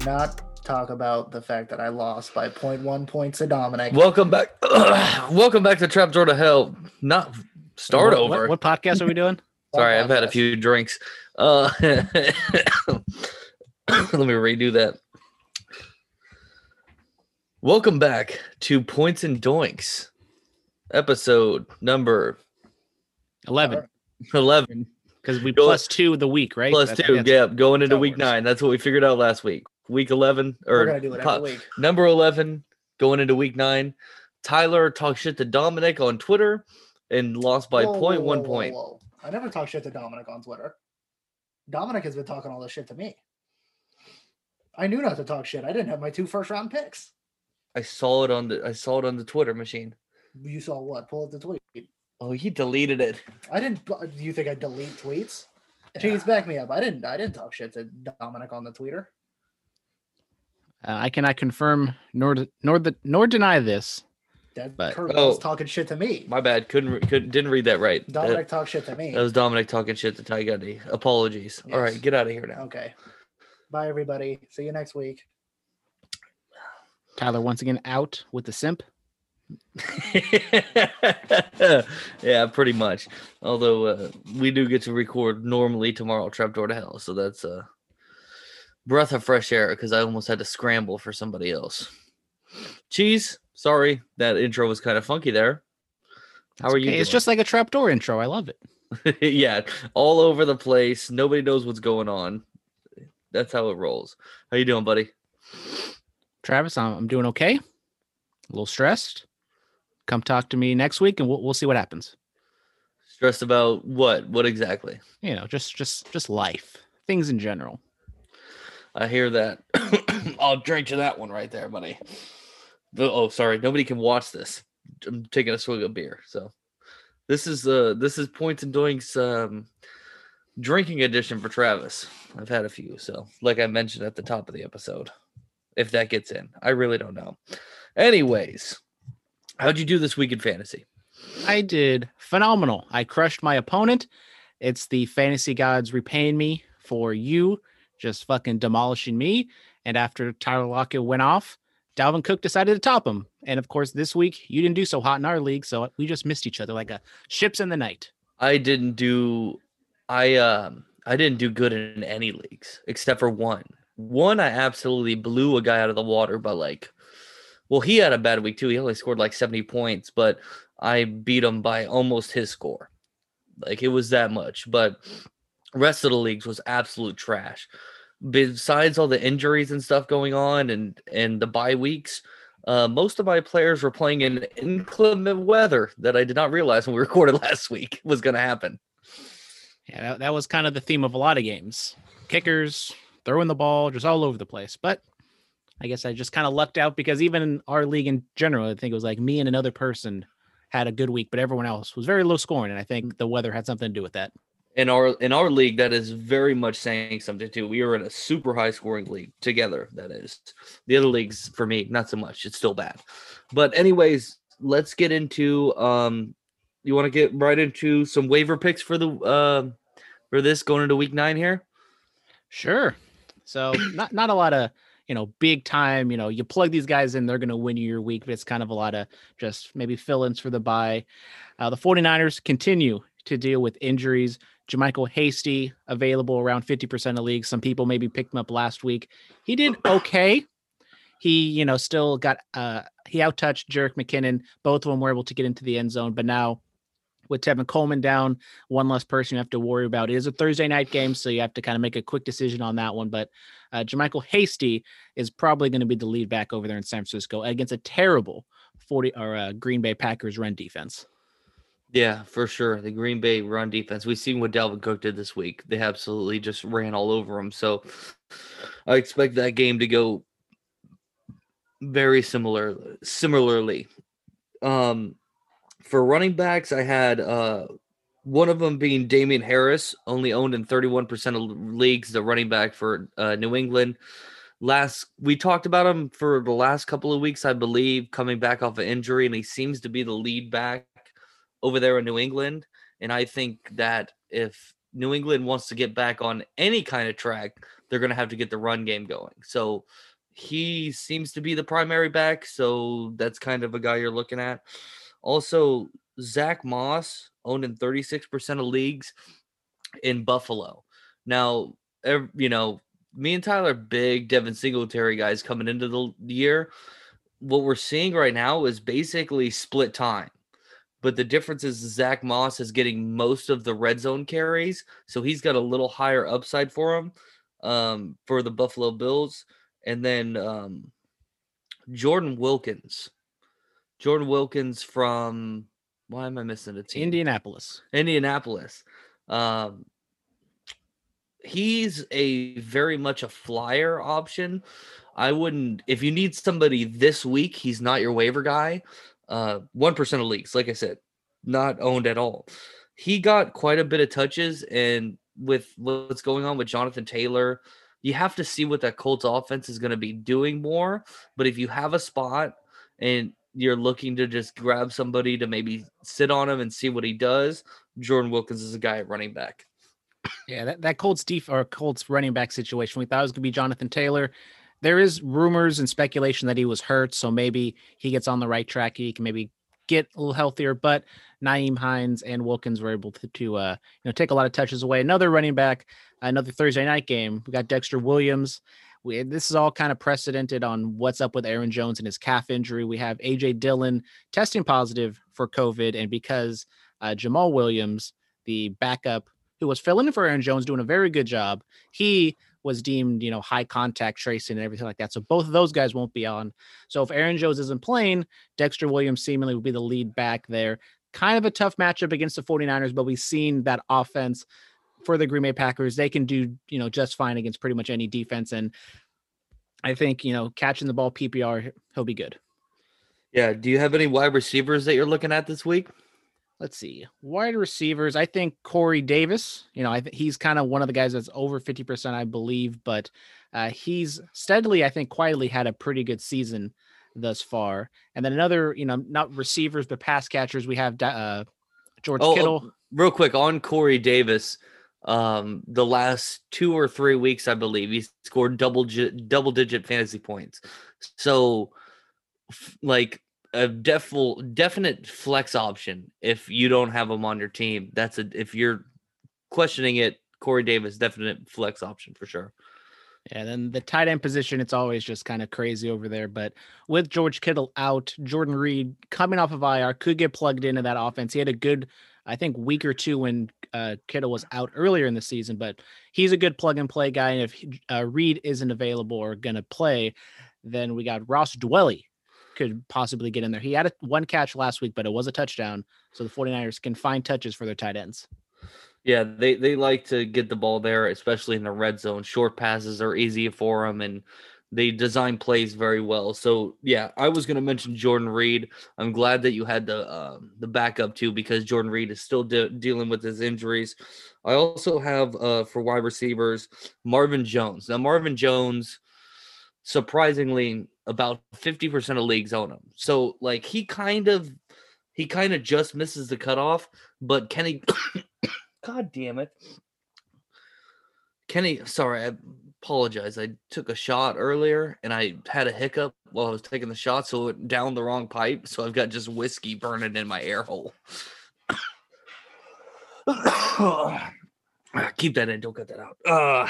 Do not talk about the fact that I lost by 0.1 points to Dominic. Welcome back. Welcome back to Trapdoor to Hell. Not start What- over. What, what podcast are we doing? Sorry, I've had a few drinks. Uh, let me redo that. Welcome back to Points and Doinks, episode number Eleven, 11 because we plus two the week, right? plus That's- two. that's- Yeah, going into week works. nine. That's what we figured out last week. Week 11 We're or gonna do it every week. number 11 going into week nine. Tyler talked shit to Dominic on Twitter and lost by Whoa, whoa, point one whoa, whoa, point. I never talk shit to Dominic on Twitter. Dominic has been talking all this shit to me. I knew not to talk shit. I didn't have my two first round picks. I saw it on the I saw it on the Twitter machine. You saw what? Pull up the tweet. Oh, he deleted it. I didn't. Uh, do you think I delete tweets? Cheese, back me up. I didn't. I didn't talk shit to Dominic on the Twitter. Uh, I cannot confirm nor nor the nor deny this. That But- Kurt Oh. was talking shit to me. My bad. Couldn't couldn't didn't read that right. That- Dominic talked shit to me. That was Dominic talking shit to Ty Gundy. Apologies. All right, get out of here now. Okay. Bye, everybody. See you next week. Tyler once again out with the simp. yeah, pretty much. Although uh, we do get to record normally tomorrow, Trapdoor to Hell, so that's a breath of fresh air because I almost had to scramble for somebody else. Cheese, sorry that intro was kind of funky there. How It's are you? okay, It's just like a trapdoor intro. I love it. yeah, all over the place. Nobody knows what's going on. That's how it rolls. How you doing, buddy? Travis, I'm, I'm doing okay. A little stressed. Come talk to me next week, and we'll we'll see what happens. Stressed about what? What exactly? You know, just just just life, things in general. I hear that. I'll drink to that one right there, buddy. Oh, sorry. Nobody can watch this. I'm taking a swig of beer. So this is uh this is points and doinks um drinking edition for Travis. I've had a few, so like I mentioned at the top of the episode. If that gets in. I really don't know. Anyways, how'd you do this week in fantasy? I did phenomenal. I crushed my opponent. It's the fantasy gods repaying me for you just fucking demolishing me. And after Tyler Lockett went off, Dalvin Cook decided to top him. And of course, this week you didn't do so hot in our league, so we just missed each other like a ships in the night. I didn't do I um I didn't do good in any leagues except for one. One I absolutely blew a guy out of the water but like well he had a bad week too. He only scored like 70 points, but I beat him by almost his score. Like it was that much, but rest of the leagues was absolute trash. Besides all the injuries and stuff going on and and the bye weeks, uh, most of my players were playing in inclement weather that I did not realize when we recorded last week was going to happen. Yeah, that, that was kind of the theme of a lot of games. Kickers throwing the ball just all over the place. But I guess I just kind of lucked out because even in our league in general, I think it was like me and another person had a good week, but everyone else was very low scoring. And I think the weather had something to do with that. In our in our league, that is very much saying something too. We are in a super high scoring league together. That is the other leagues for me, not so much. It's still bad. But anyways, let's get into um. You want to get right into some waiver picks for the um for this going into week nine here? Sure. So not not a lot of you know big time. You know, you plug these guys in, they're going to win you your week, but it's kind of a lot of just maybe fill-ins for the bye. Uh, the 49ers continue to deal with injuries. Jermichael Hasty available around 50% of leagues. Some people maybe picked him up last week. He did okay. He, you know, still got uh he outtouched Jerick McKinnon. Both of them were able to get into the end zone, but now with Tevin Coleman down, one less person you have to worry about. It is a Thursday night game, so you have to kind of make a quick decision on that one. But uh, Jermichael Hasty is probably going to be the lead back over there in San Francisco against a terrible 40 or uh, Green Bay Packers run defense. Yeah, for sure. The Green Bay run defense. We've seen what Dalvin Cook did this week. They absolutely just ran all over him. So I expect that game to go very similar similarly. Um for running backs, I had uh one of them being Damien Harris, only owned in 31% of leagues, the running back for uh, New England. Last we talked about him for the last couple of weeks, I believe, coming back off an injury, and he seems to be the lead back over there in New England. And I think that if New England wants to get back on any kind of track, they're going to have to get the run game going. So he seems to be the primary back. So that's kind of a guy you're looking at. Also, Zach Moss owned in 36% of leagues in Buffalo. Now, you know, me and Tyler, big Devin Singletary guys coming into the year. What we're seeing right now is basically split time. But the difference is Zach Moss is getting most of the red zone carries. So he's got a little higher upside for him um, for the Buffalo Bills. And then um, Jordan Wilkins. Jordan Wilkins from, why am I missing a team? Indianapolis. Indianapolis. Um, he's a very much a flyer option. I wouldn't if you need somebody this week, he's not your waiver guy. Uh, one percent of leagues, like I said, not owned at all. He got quite a bit of touches, and with what's going on with Jonathan Taylor, you have to see what that Colts offense is going to be doing more. But if you have a spot and you're looking to just grab somebody to maybe sit on him and see what he does, Jordan Wilkins is a guy at running back. Yeah, that, that Colts def or Colts running back situation, we thought it was gonna be Jonathan Taylor. There is rumors and speculation that he was hurt, so maybe he gets on the right track. He can maybe get a little healthier, but Nyheim Hines and Wilkins were able to, to uh, you know take a lot of touches away. Another running back, another Thursday night game. We got Dexter Williams. We, this is all kind of precedented on what's up with Aaron Jones and his calf injury. We have AJ Dillon testing positive for COVID, and because uh, Jamaal Williams, the backup who was filling in for Aaron Jones, doing a very good job. He was deemed, you know, high contact tracing and everything like that. So both of those guys won't be on. So if Aaron Jones isn't playing, Dexter Williams seemingly will be the lead back there. Kind of a tough matchup against the 49ers, but we've seen that offense for the Green Bay Packers. They can do, you know, just fine against pretty much any defense. And I think, you know, catching the ball PPR, he'll be good. Yeah. Do you have any wide receivers that you're looking at this week? Let's see wide receivers i think corey davis you know i think he's kind of one of the guys that's over 50% i believe but uh, he's steadily i think quietly had a pretty good season thus far. And then another you know not receivers but pass catchers we have uh, george oh, oh kittle. real quick on corey davis um the last two or three weeks i believe he scored double double digit fantasy points. So like a definite definite flex option if you don't have him on your team. That's a if you're questioning it, Corey Davis definite flex option for sure. Yeah, then the tight end position, it's always just kind of crazy over there. But with George Kittle out, Jordan Reed coming off of IR could get plugged into that offense. He had a good, I think, week or two when uh, Kittle was out earlier in the season, but he's a good plug and play guy. And if uh, Reed isn't available or going to play, then we got Ross Dwelley could possibly get in there. He had a, one catch last week, but it was a touchdown. So the 49ers can find touches for their tight ends. Yeah, they, they like to get the ball there, especially in the red zone. Short passes are easy for them, and they design plays very well. So yeah, I was going to mention Jordan Reed. I'm glad that you had the uh, the backup too, because Jordan Reed is still de- dealing with his injuries. I also have uh, for wide receivers Marvin Jones. Now Marvin Jones, surprisingly, about 50% of leagues own him. So like he kind of he kind of just misses the cutoff, but Kenny God damn it. Kenny, sorry, I apologize. I took a shot earlier and I had a hiccup while I was taking the shot, so it down the wrong pipe. So I've got just whiskey burning in my air hole. Keep that in, don't cut that out. Uh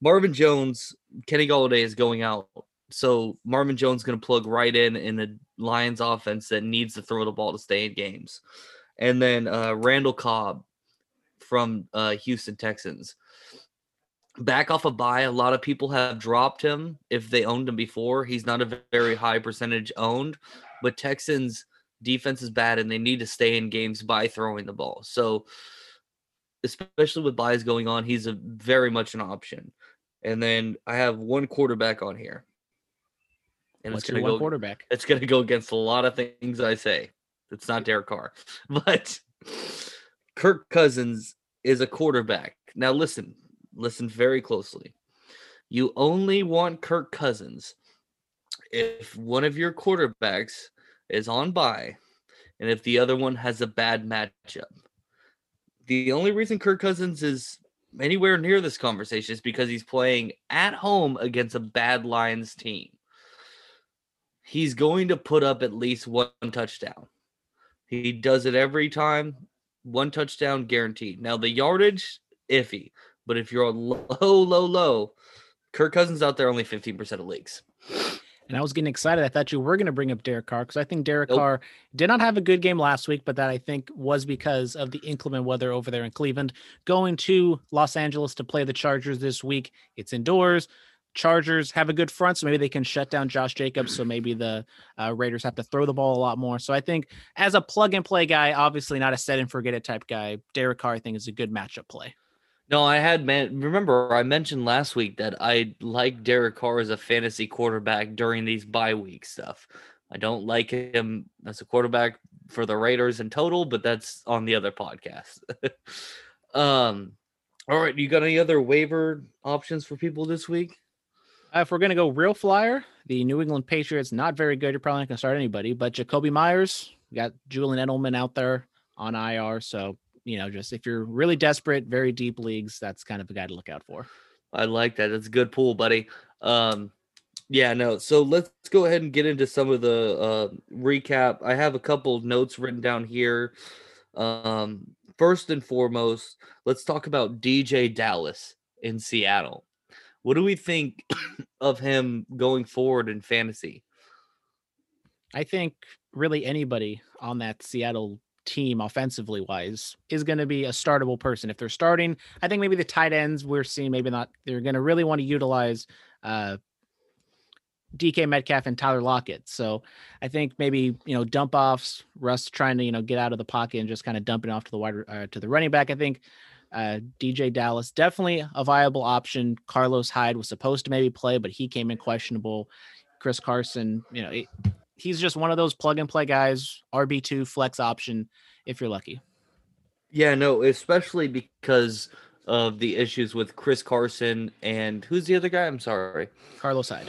Marvin Jones, Kenny Golladay is going out so Marvin Jones going to plug right in in the Lions offense that needs to throw the ball to stay in games. And then uh, Randall Cobb from uh, Houston Texans. Back off a bye. a lot of people have dropped him if they owned him before. He's not a very high percentage owned, but Texans defense is bad and they need to stay in games by throwing the ball. So, especially with byes going on, he's a very much an option. And then I have one quarterback on here and What's it's to go quarterback. It's going to go against a lot of things I say. It's not Derek Carr, but Kirk Cousins is a quarterback. Now listen, listen very closely. You only want Kirk Cousins if one of your quarterbacks is on bye and if the other one has a bad matchup. The only reason Kirk Cousins is anywhere near this conversation is because he's playing at home against a bad Lions team. He's going to put up at least one touchdown. He does it every time. One touchdown guaranteed. Now the yardage iffy, but if you're on low, low, low, Kirk Cousins out there only 15% of leagues. And I was getting excited. I thought you were going to bring up Derek Carr because I think Derek Nope. Carr did not have a good game last week, but that I think was because of the inclement weather over there in Cleveland. Going to Los Angeles to play the Chargers this week, it's indoors. Chargers have a good front, so maybe they can shut down Josh Jacobs. So maybe the uh, Raiders have to throw the ball a lot more. So I think as a plug and play guy, obviously not a set and forget it type guy, Derek Carr I think is a good matchup play. No, I had man. Remember, I mentioned last week that I like Derek Carr as a fantasy quarterback during these bye week stuff. I don't like him as a quarterback for the Raiders in total, but that's on the other podcast. um, all right, you got any other waiver options for people this week? Uh, if we're to go real flyer, the New England Patriots, not very good. You're probably not to start anybody, but Jakobi Meyers, got Julian Edelman out there on IR. So, you know, just if you're really desperate, very deep leagues, that's kind of a guy to look out for. I like that. It's a good pool, buddy. Um, yeah, no. So let's go ahead and get into some of the uh, recap. I have a couple notes written down here. Um, first and foremost, let's talk about DeeJay Dallas in Seattle. What do we think of him going forward in fantasy? I think really anybody on that Seattle team offensively wise is going to be a startable person if they're starting i think maybe the tight ends we're seeing maybe not they're going to really want to utilize uh DK Metcalf and Tyler Lockett. So I think maybe you know dump offs, Russ trying to you know get out of the pocket and just kind of dumping off to the wide uh, to the running back. I think uh, DeeJay Dallas definitely a viable option. Carlos Hyde was supposed to maybe play, but he came in questionable. Chris Carson, you know, it, he's just one of those plug and play guys, RB two flex option if you're lucky. Yeah, no, especially because of the issues with Chris Carson and who's the other guy? I'm sorry, Carlos Hyde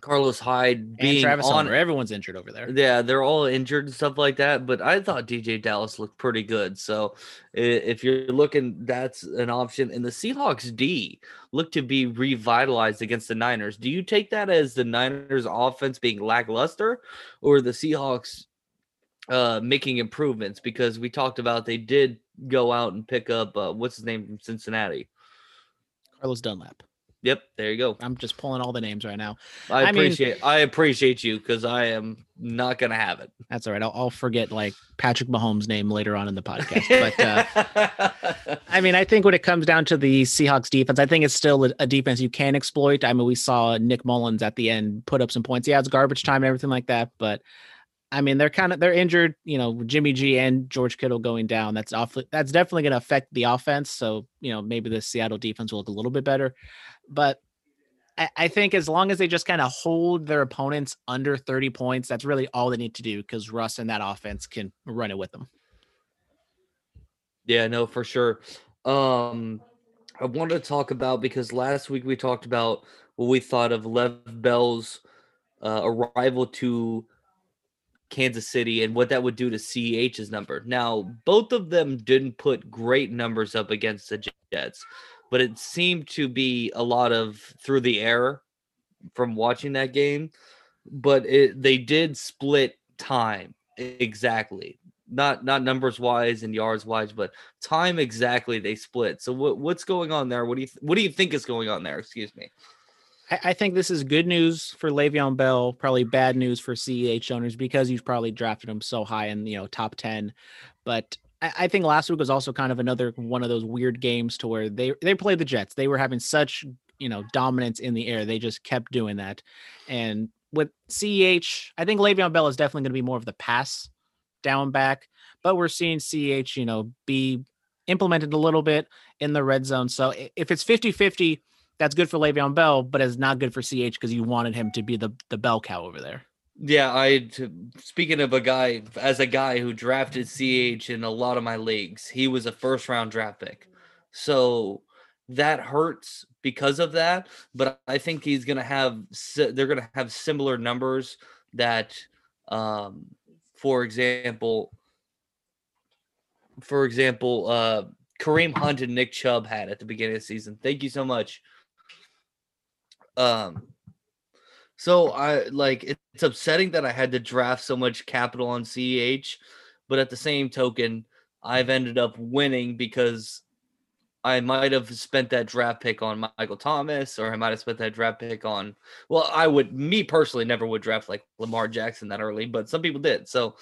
Carlos Hyde and being Travis on. Hunter. Everyone's injured over there. Yeah, they're all injured and stuff like that. But I thought DeeJay Dallas looked pretty good. So if you're looking, that's an option. And the Seahawks D look to be revitalized against the Niners. Do you take that as the Niners offense being lackluster or the Seahawks uh, making improvements? Because we talked about they did go out and pick up uh, what's his name from Cincinnati. Carlos Dunlap. Yep, there you go. I'm just pulling all the names right now. I, I mean- appreciate I appreciate you because I am not gonna have it. That's all right. I'll, I'll forget like Patrick Mahomes' name later on in the podcast. But uh, I mean, I think when it comes down to the Seahawks defense, I think it's still a, a defense you can exploit. I mean, we saw Nick Mullens at the end put up some points. Yeah, it's garbage time and everything like that, but I mean, they're kind of they're injured. You know, Jimmy G and George Kittle going down. That's awfully that's definitely going to affect the offense. So you know, maybe the Seattle defense will look a little bit better, but. I- I think as long as they just kind of hold their opponents under 30 points, that's really all they need to do because Russ and that offense can run it with them. Yeah, no, for sure. Um, I wanted to talk about because last week we talked about what we thought of Lev Bell's uh, arrival to Kansas City and what that would do to CEH's number. Now, both of them didn't put great numbers up against the Jets, but it seemed to be a lot of through the air from watching that game. But it, they did split time exactly not not numbers wise and yards wise, but time exactly they split. So what what's going on there? What do you th- what do you think is going on there? Excuse me. I, I think this is good news for Le'Veon Bell, probably bad news for CEH owners because you've probably drafted him so high in you know top ten. But I, I think last week was also kind of another one of those weird games to where they they played the Jets. They were having such you know dominance in the air. They just kept doing that. And with CEH, I think Le'Veon Bell is definitely going to be more of the pass down back, but we're seeing CEH, you know, be implemented a little bit in the red zone. So if it's 50 50, that's good for Le'Veon Bell, but it's not good for CH because you wanted him to be the the bell cow over there. Yeah, I speaking of a guy as a guy who drafted CH in a lot of my leagues, he was a first round draft pick. So that hurts because of that, but I think he's going to have they're going to have similar numbers that um for example for example uh Kareem Hunt and Nick Chubb had at the beginning of the season. Thank you so much. Um, so I like it's upsetting that I had to draft so much capital on CEH, but at the same token, I've ended up winning because I might have spent that draft pick on Michael Thomas, or I might have spent that draft pick on. Well, I would, me personally, never would draft like Lamar Jackson that early, but some people did. So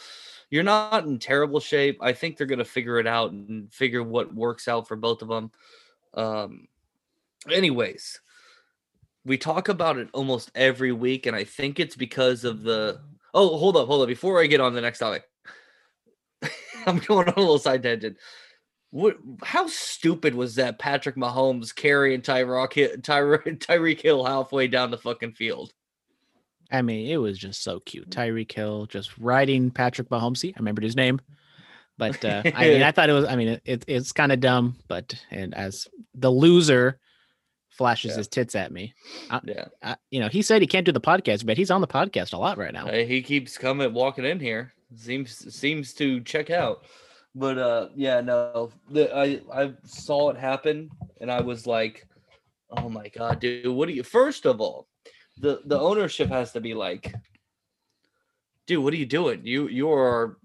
you're not in terrible shape. I think they're going to figure it out and figure what works out for both of them. Um, anyways, we talk about it almost every week, and I think it's because of the. Oh, hold up, hold up. Before I get on the next topic, I'm going on a little side tangent. What? How stupid was that? Patrick Mahomes carrying Tyreek Tyre, Tyreek Hill halfway down the fucking field. I mean, it was just so cute. Tyreek Hill just riding Patrick Mahomes. I remembered his name. But uh, I mean, I thought it was. I mean, it, it's kind of dumb, but and as the loser flashes Yeah. his tits at me, Yeah, I, you know, he said he can't do the podcast, but he's on the podcast a lot right now. Uh, he keeps coming, walking in here. Seems seems to check out. But uh, yeah, no, the, I I saw it happen, and I was like, oh my god, dude, what do you? First of all, the the ownership has to be like, dude, what are you doing? You you are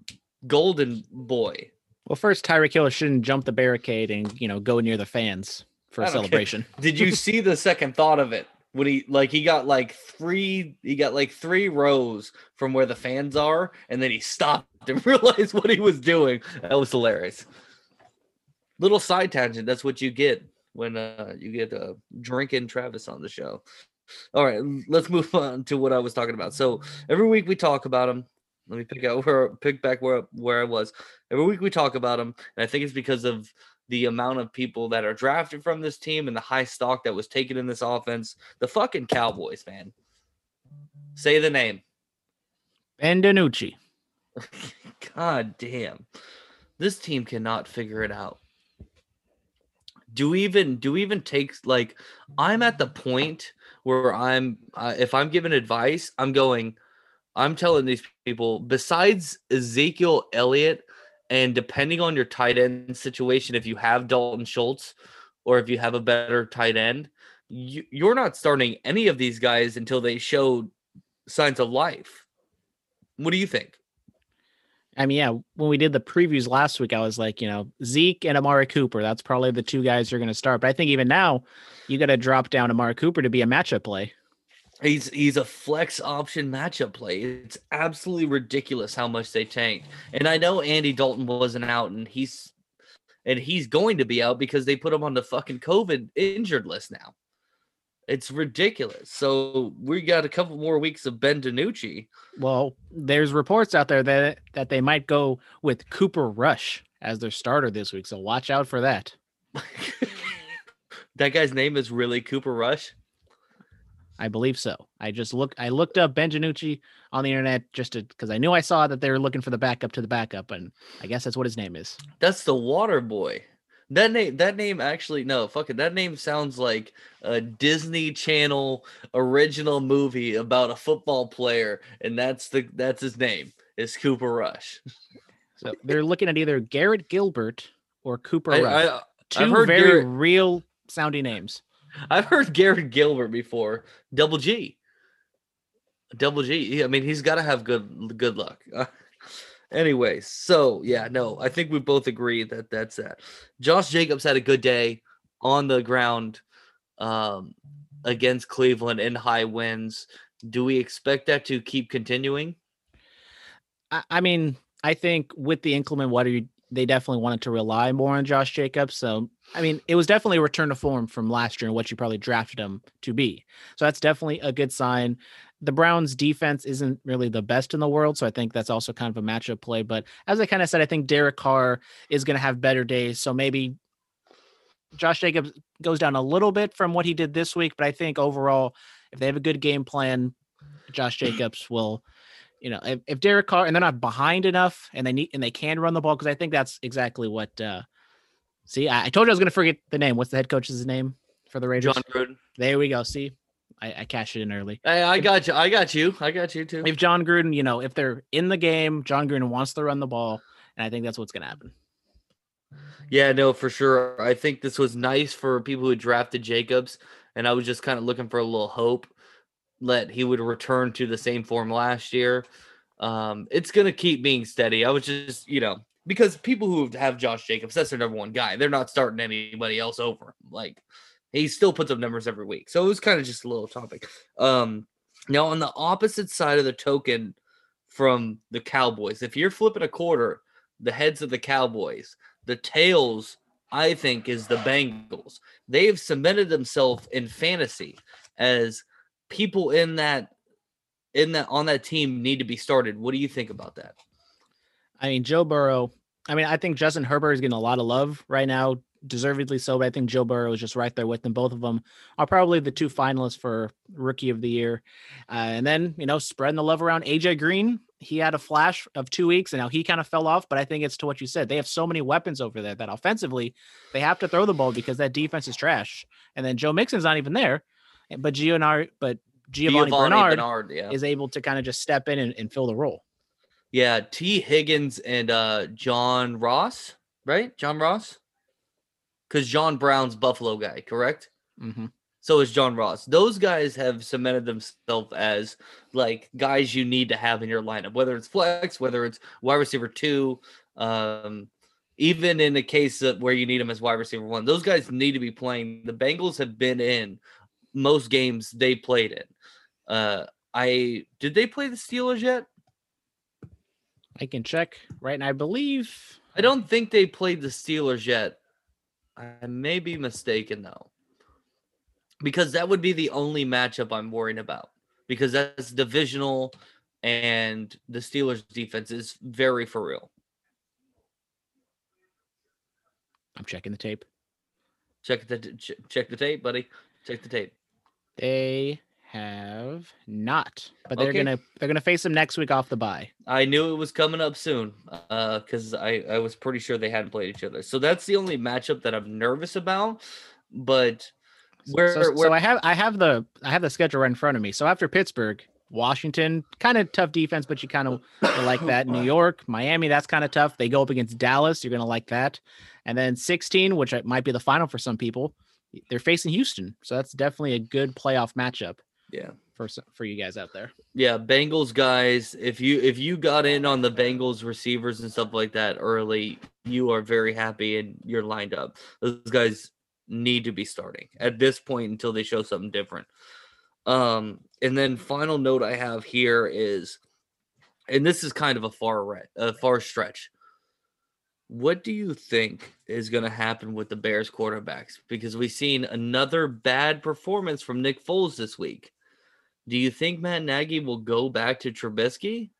golden boy. Well, first, Tyreek Hill shouldn't jump the barricade and you know go near the fans for a celebration. Did you see the second thought of it? When he like he got like three he got like three rows from where the fans are, and then he stopped and realized what he was doing. That was hilarious. Little side tangent. That's what you get when uh you get uh drinking Travis on the show. All right, let's move on to what I was talking about. So every week we talk about him. Let me pick out where pick back where where I was. Every week we talk about him, and I think it's because of the amount of people that are drafted from this team and the high stock that was taken in this offense. The fucking Cowboys, man. Say the name. Ben DiNucci. God damn. This team cannot figure it out. Do we even do we even take like I'm at the point where I'm uh, if I'm giving advice, I'm going I'm telling these people besides Ezekiel Elliott and depending on your tight end situation if you have Dalton Schultz or if you have a better tight end, you, you're not starting any of these guys until they show signs of life. What do you think? I mean, yeah, when we did the previews last week, I was like, you know, Zeke and Amari Cooper. That's probably the two guys you're going to start. But I think even now, you got to drop down Amari Cooper to be a matchup play. He's he's a flex option matchup play. It's absolutely ridiculous how much they tanked. And I know Andy Dalton wasn't out, and he's and he's going to be out because they put him on the fucking COVID injured list now. It's ridiculous. So we got a couple more weeks of Ben DiNucci. Well, there's reports out there that that they might go with Cooper Rush as their starter this week. So watch out for that. that guy's name is really Cooper Rush. I believe so. I just look I looked up Ben DiNucci on the internet just to because I knew I saw that they were looking for the backup to the backup, and I guess that's what his name is. That's the Water Boy. That name, that name actually, no, fuck it. That name sounds like a Disney Channel original movie about a football player, and that's the that's his name. Is Cooper Rush. So they're looking at either Garrett Gilbert or Cooper I, Rush. I, 2 heard very Garrett- real sounding names. I've heard Garrett Gilbert before. Double G. Double G. I mean, he's got to have good good luck. Anyway, so yeah, no, I think we both agree that that's that. Josh Jacobs had a good day on the ground um, against Cleveland in high winds. Do we expect that to keep continuing? I, I mean, I think with the inclement weather, you- they definitely wanted to rely more on Josh Jacobs. So, I mean, it was definitely a return to form from last year and what you probably drafted him to be. So that's definitely a good sign. The Browns defense isn't really the best in the world. So I think that's also kind of a matchup play. But as I kind of said, I think Derek Carr is going to have better days. So maybe Josh Jacobs goes down a little bit from what he did this week. But I think overall, if they have a good game plan, Josh Jacobs will you know, if, if Derek Carr and they're not behind enough and they need and they can run the ball, because I think that's exactly what uh see, I, I told you I was gonna forget the name. What's the head coach's name for the Raiders? Jon Gruden. There we go. See, I, I cashed it in early. Hey, I got you. I got you. I got you too. If Jon Gruden, you know, if they're in the game, Jon Gruden wants to run the ball, and I think that's what's gonna happen. Yeah, no, for sure. I think this was nice for people who drafted Jacobs, and I was just kind of looking for a little hope that he would return to the same form last year. Um, it's gonna keep being steady. I was just, you know, because people who have Josh Jacobs, that's their number one guy. They're not starting anybody else over. him. Like he still puts up numbers every week. So it was kind of just a little topic. Um, now on the opposite side of the token from the Cowboys, if you're flipping a quarter, the heads of the Cowboys, the tails, I think, is the Bengals. They've cemented themselves in fantasy as people in that in that on that team need to be started. What do you think about that? I mean, Joe Burrow. I mean, I think Justin Herbert is getting a lot of love right now, deservedly so. But I think Joe Burrow is just right there with them. Both of them are probably the two finalists for Rookie of the Year. Uh, and then you know, spreading the love around. AJ Green, he had a flash of two weeks, and now he kind of fell off. But I think it's to what you said. They have so many weapons over there that offensively, they have to throw the ball because that defense is trash. And then Joe Mixon's not even there. But Giovanni, but Giovanni, Bernard, Bernard, yeah. is able to kind of just step in and, and fill the role. Yeah, Tee Higgins and uh John Ross, right? John Ross? Because John Brown's Buffalo guy, correct? Mm-hmm. So is John Ross. Those guys have cemented themselves as like guys you need to have in your lineup, whether it's flex, whether it's wide receiver two, um, even in the case of where you need them as wide receiver one. Those guys need to be playing. The Bengals have been in most games they played in. Uh, I did they play the Steelers yet? I can check right now. I believe I don't think they played the Steelers yet. I may be mistaken though. Because that would be the only matchup I'm worrying about. Because that's divisional and the Steelers defense is very for real. I'm checking the tape. Check the check the tape, buddy. Check the tape. They have not, but they're Okay. gonna they're gonna face them next week off the bye. I knew it was coming up soon uh cuz I I was pretty sure they hadn't played each other. So that's the only matchup that I'm nervous about, but where so, so where I have I have the I have the schedule right in front of me. So after Pittsburgh, Washington, kind of tough defense, but you kind of like that. New York, Miami, that's kind of tough. They go up against Dallas, you're gonna like that. And then 16, which might be the final for some people, they're facing Houston. So that's definitely a good playoff matchup yeah. for for you guys out there. Yeah, Bengals guys, if you if you got in on the Bengals receivers and stuff like that early, you are very happy and you're lined up. Those guys need to be starting at this point until they show something different. Um, and then final note I have here is, and this is kind of a far right, a far stretch. What do you think is going to happen with the Bears quarterbacks? Because we've seen another bad performance from Nick Foles this week. Do you think Matt Nagy will go back to Trubisky?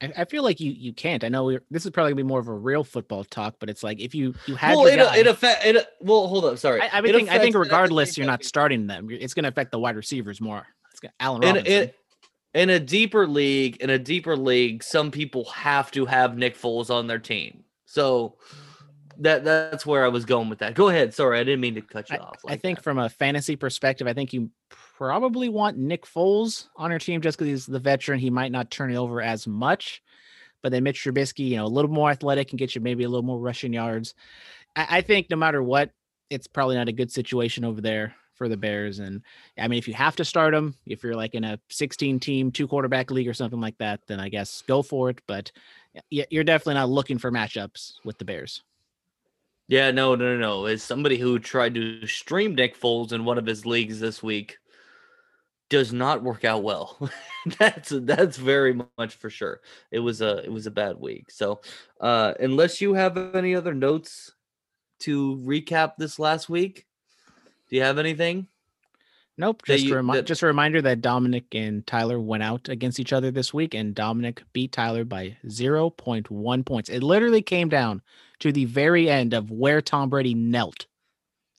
I, I feel like you you can't. I know we're, this is probably gonna be more of a real football talk, but it's like if you you had Well, it, guy, it affect it. Well, hold up, sorry. I, I think I think regardless, you're not starting them. It's going to affect the wide receivers more. It's gonna, Allen in, Robinson. in, in a deeper league, in a deeper league, some people have to have Nick Foles on their team. So that that's where I was going with that. Go ahead. Sorry, I didn't mean to cut you I, off. I think that. from a fantasy perspective, I think you probably want Nick Foles on your team just because he's the veteran. He might not turn it over as much, but then Mitch Trubisky, you know, a little more athletic and get you maybe a little more rushing yards. I, I think no matter what, it's probably not a good situation over there for the Bears. And I mean, if you have to start him, if you're like in a 16 team, two quarterback league or something like that, then I guess go for it. But you're definitely not looking for matchups with the Bears. Yeah, no, no, no. As somebody who tried to stream Nick Foles in one of his leagues this week, does not work out well. that's that's very much for sure. It was a it was a bad week. So, uh, unless you have any other notes to recap this last week, do you have anything? Nope. Just you- a remi- that- just a reminder that Dominic and Tyler went out against each other this week, and Dominic beat Tyler by 0.1 points. It literally came down to the very end of where Tom Brady knelt.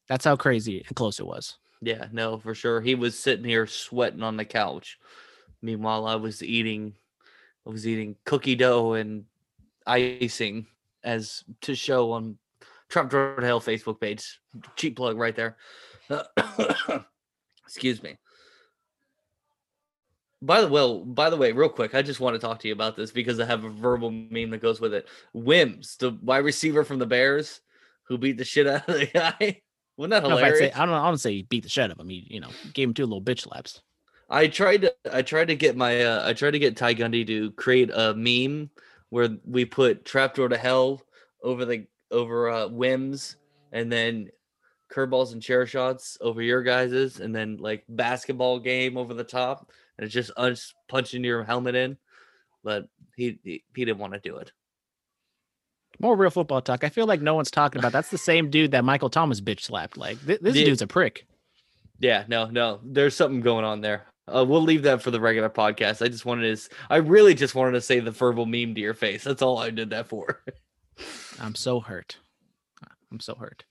That's how crazy and close it was. Yeah, no, for sure. He was sitting here sweating on the couch. Meanwhile, I was eating I was eating cookie dough and icing as to show on Trapdoor to Hell Facebook page. Cheap plug right there. Excuse me. By the well, by the way, real quick, I just want to talk to you about this because I have a verbal meme that goes with it. Wims, the wide receiver from the Bears, who beat the shit out of the guy. Wasn't that I don't, know if I'd hilarious? say, I don't. I don't say he beat the shit out of him. He, you know, gave him two little bitch laps. I tried to I tried to get my uh, I tried to get Ty Gundy to create a meme where we put trapdoor to hell over the over uh Wims and then curveballs and chair shots over your guys's and then like basketball game over the top and it's just us punching your helmet in but he he, he didn't want to do it More real football talk. I feel like no one's talking about. That's the same dude that Michael Thomas bitch slapped. Like th- this Yeah. dude's a prick. yeah no no there's something going on there uh, we'll leave that for the regular podcast i just wanted to I really just wanted to say the verbal meme to your face that's all i did that for I'm so hurt. I'm so hurt.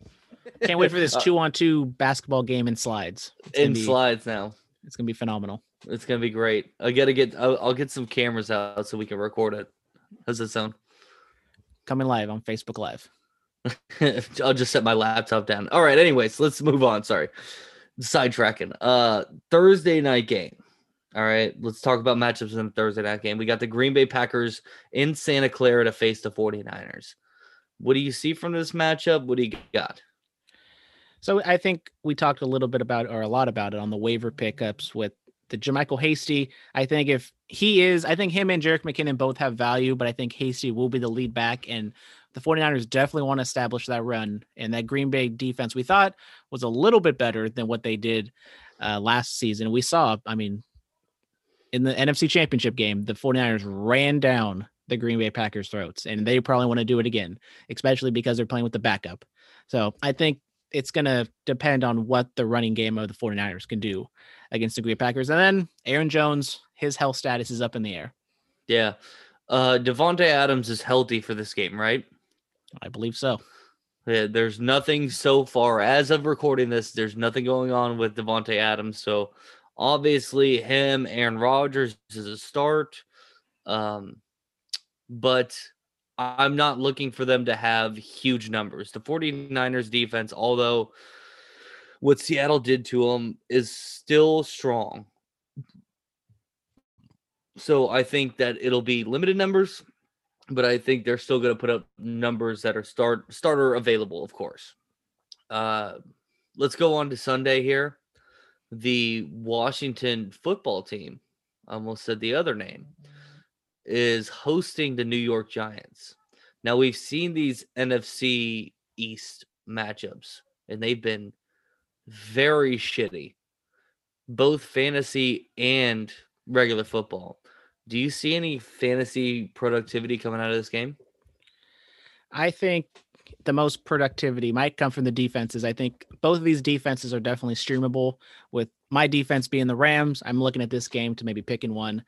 Can't wait for this two on two basketball game in slides. It's in be, slides now. It's gonna be phenomenal. It's gonna be great. I gotta get. I'll, I'll get some cameras out so we can record it. How's that sound? Coming live on Facebook Live. I'll just set my laptop down. All right. Anyways, let's move on. Sorry, sidetracking. Uh, Thursday night game. All right. Let's talk about matchups in the Thursday night game. We got the Green Bay Packers in Santa Clara to face the 49ers. What do you see from this matchup? What do you got? So I think we talked a little bit about or a lot about it on the waiver pickups with the Jermichael Hasty. I think if he is, I think him and Jerick McKinnon both have value, but I think Hasty will be the lead back and the 49ers definitely want to establish that run and that Green Bay defense we thought was a little bit better than what they did uh, last season. We saw, I mean, in the NFC Championship game, the 49ers ran down the Green Bay Packers throats and they probably want to do it again, especially because they're playing with the backup. So I think it's going to depend on what the running game of the 49ers can do against the Green Packers. And then Aaron Jones, his health status is up in the air. Yeah. Uh, Davante Adams is healthy for this game, right? I believe so. Yeah, there's nothing so far as of recording this. There's nothing going on with Davante Adams. So obviously, him, Aaron Rodgers is a start. Um, but I'm not looking for them to have huge numbers. The 49ers defense, although what Seattle did to them is still strong. So I think that it'll be limited numbers, but I think they're still going to put up numbers that are start starter available, of course. Uh, let's go on to Sunday here. The Washington football team, almost said the other name, is hosting the New York Giants. Now we've seen these NFC East matchups, and they've been very shitty, both fantasy and regular football. Do you see any fantasy productivity coming out of this game? I think the most productivity might come from the defenses. I think both of these defenses are definitely streamable. With my defense being the Rams, I'm looking at this game to maybe picking one,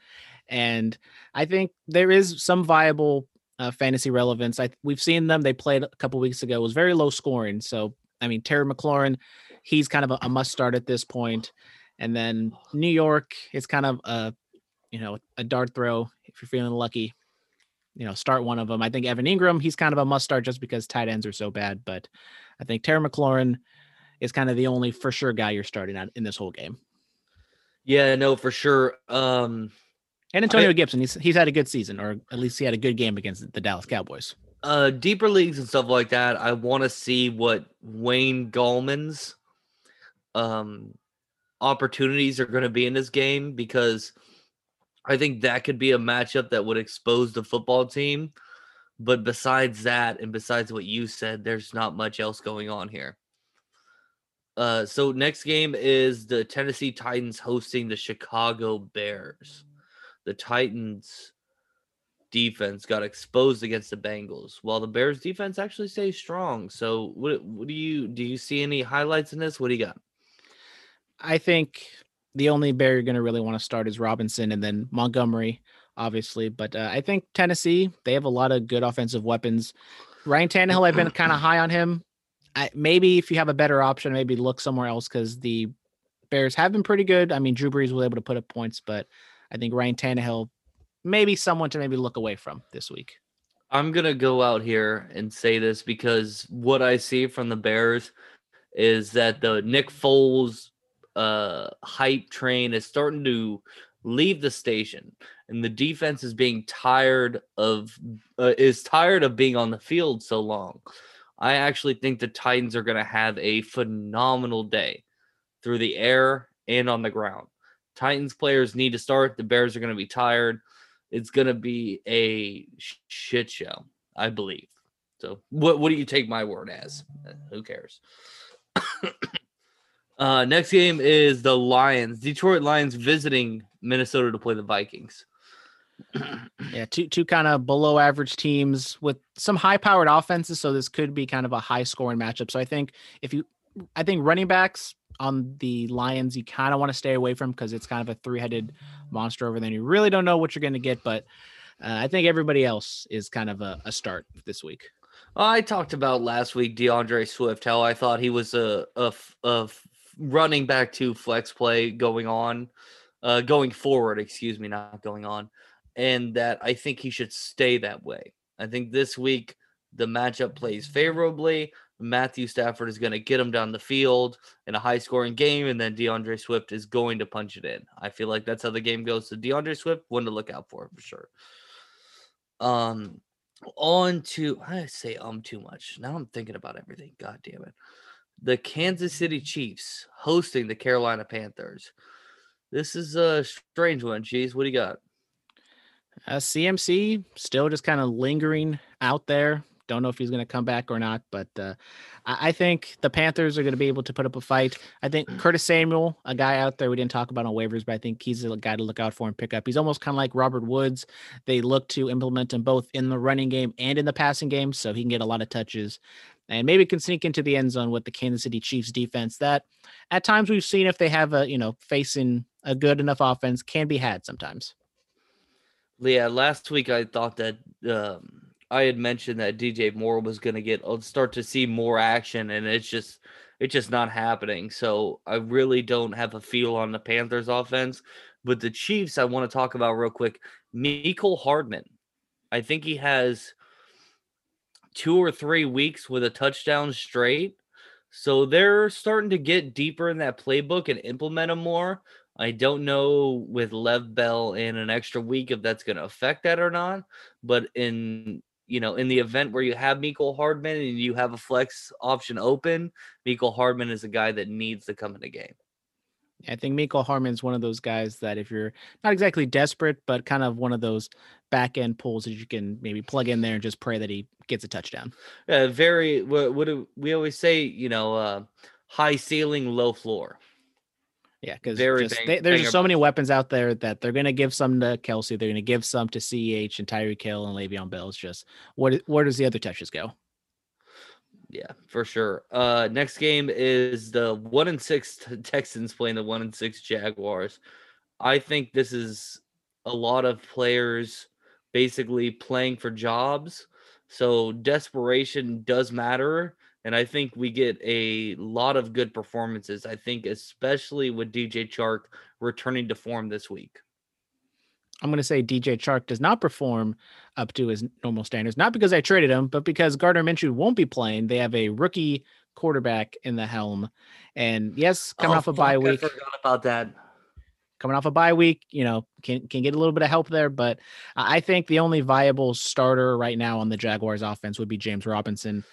and I think there is some viable uh, fantasy relevance. I we've seen them. They played a couple weeks ago. It was very low scoring. So I mean, Terry McLaurin, he's kind of a, a must start at this point. And then New York is kind of a you know a dart throw if you're feeling lucky you know, start one of them. I think Evan Engram, he's kind of a must start just because tight ends are so bad. But I think Terry McLaurin is kind of the only for sure guy you're starting at in this whole game. Yeah, no, for sure. Um, And Antonio Gibson, he's he's had a good season, or at least he had a good game against the Dallas Cowboys. uh, deeper leagues and stuff like that. I want to see what Wayne Gallman's um opportunities are going to be in this game because I think that could be a matchup that would expose the football team. But besides that, and besides what you said, there's not much else going on here. Uh, so next game is the Tennessee Titans hosting the Chicago Bears. The Titans defense got exposed against the Bengals, while the Bears defense actually stays strong. So what what do you do you see any highlights in this? What do you got? I think the only bear you're going to really want to start is Robinson and then Montgomery, obviously. But uh, I think Tennessee, they have a lot of good offensive weapons. Ryan Tannehill, I've been kind of high on him. I, maybe if you have a better option, maybe look somewhere else because the Bears have been pretty good. I mean, Drew Brees was able to put up points, but I think Ryan Tannehill, maybe someone to maybe look away from this week. I'm gonna go out here and say this because what I see from the Bears is that the Nick Foles uh hype train is starting to leave the station and the defense is being tired of uh, is tired of being on the field so long. I actually think the Titans are going to have a phenomenal day through the air and on the ground. Titans players need to start. The Bears are going to be tired. It's going to be a shit show, I believe. So, what what do you take my word as? Who cares? uh, next game is the Lions, Detroit Lions visiting Minnesota to play the Vikings. yeah, two two kind of below average teams with some high powered offenses. So this could be kind of a high scoring matchup. So I think if you, I think running backs on the Lions, you kind of want to stay away from because it's kind of a three headed monster over there. You really don't know what you're going to get, but uh, I think everybody else is kind of a, a start this week. I talked about last week DeAndre Swift, how I thought he was a, a, a running back to flex play going on, uh, going forward, excuse me, not going on and that I think he should stay that way. I think this week the matchup plays favorably. Matthew Stafford is going to get him down the field in a high scoring game, and then DeAndre Swift is going to punch it in. I feel like that's how the game goes. So DeAndre Swift, one to look out for for sure. Um, on to I say um too much. Now I'm thinking about everything. God damn it. The Kansas City Chiefs hosting the Carolina Panthers. This is a strange one, Jeez, What do you got? Uh, CMC still just kind of lingering out there. Don't know if he's going to come back or not, but uh, I, I think the Panthers are going to be able to put up a fight. I think Curtis Samuel, a guy out there we didn't talk about on waivers, but I think he's a guy to look out for and pick up. He's almost kind of like Robert Woods. They look to implement him both in the running game and in the passing game, so he can get a lot of touches and maybe can sneak into the end zone with the Kansas City Chiefs defense that at times we've seen if they have a, you know, facing a good enough offense can be had sometimes. Yeah, last week I thought that um, I had mentioned that DJ Moore was going to get uh, start to see more action, and it's just it's just not happening. So I really don't have a feel on the Panthers offense, but the Chiefs I want to talk about real quick. Mecole Hardman, I think he has two or three weeks with a touchdown straight. So they're starting to get deeper in that playbook and implement them more. I don't know with Lev Bell in an extra week if that's going to affect that or not. But in you know, in the event where you have Mecole Hardman and you have a flex option open, Mecole Hardman is a guy that needs to come in the game. I think Mecole Hardman is one of those guys that if you're not exactly desperate, but kind of one of those back end pulls that you can maybe plug in there and just pray that he gets a touchdown. Yeah, very. What, what do we always say? You know, uh, high ceiling, low floor. Yeah, because there's so many weapons out there that they're going to give some to Kelce, they're going to give some to CEH and Tyreek Hill and Le'Veon Bell. It's just what where does the other touches go? Yeah, for sure. Uh, next game is the one and six Texans playing the one and six Jaguars. I think this is a lot of players basically playing for jobs. So desperation does matter. And I think we get a lot of good performances. I think, especially with DJ Chark returning to form this week. I'm going to say DJ Chark does not perform up to his normal standards, not because I traded him, but because Gardner Minshew won't be playing. They have a rookie quarterback in the helm. And yes, coming oh, off a bye week. I forgot about that. Coming off a bye week, you know, can can get a little bit of help there, but I think the only viable starter right now on the Jaguars offense would be James Robinson.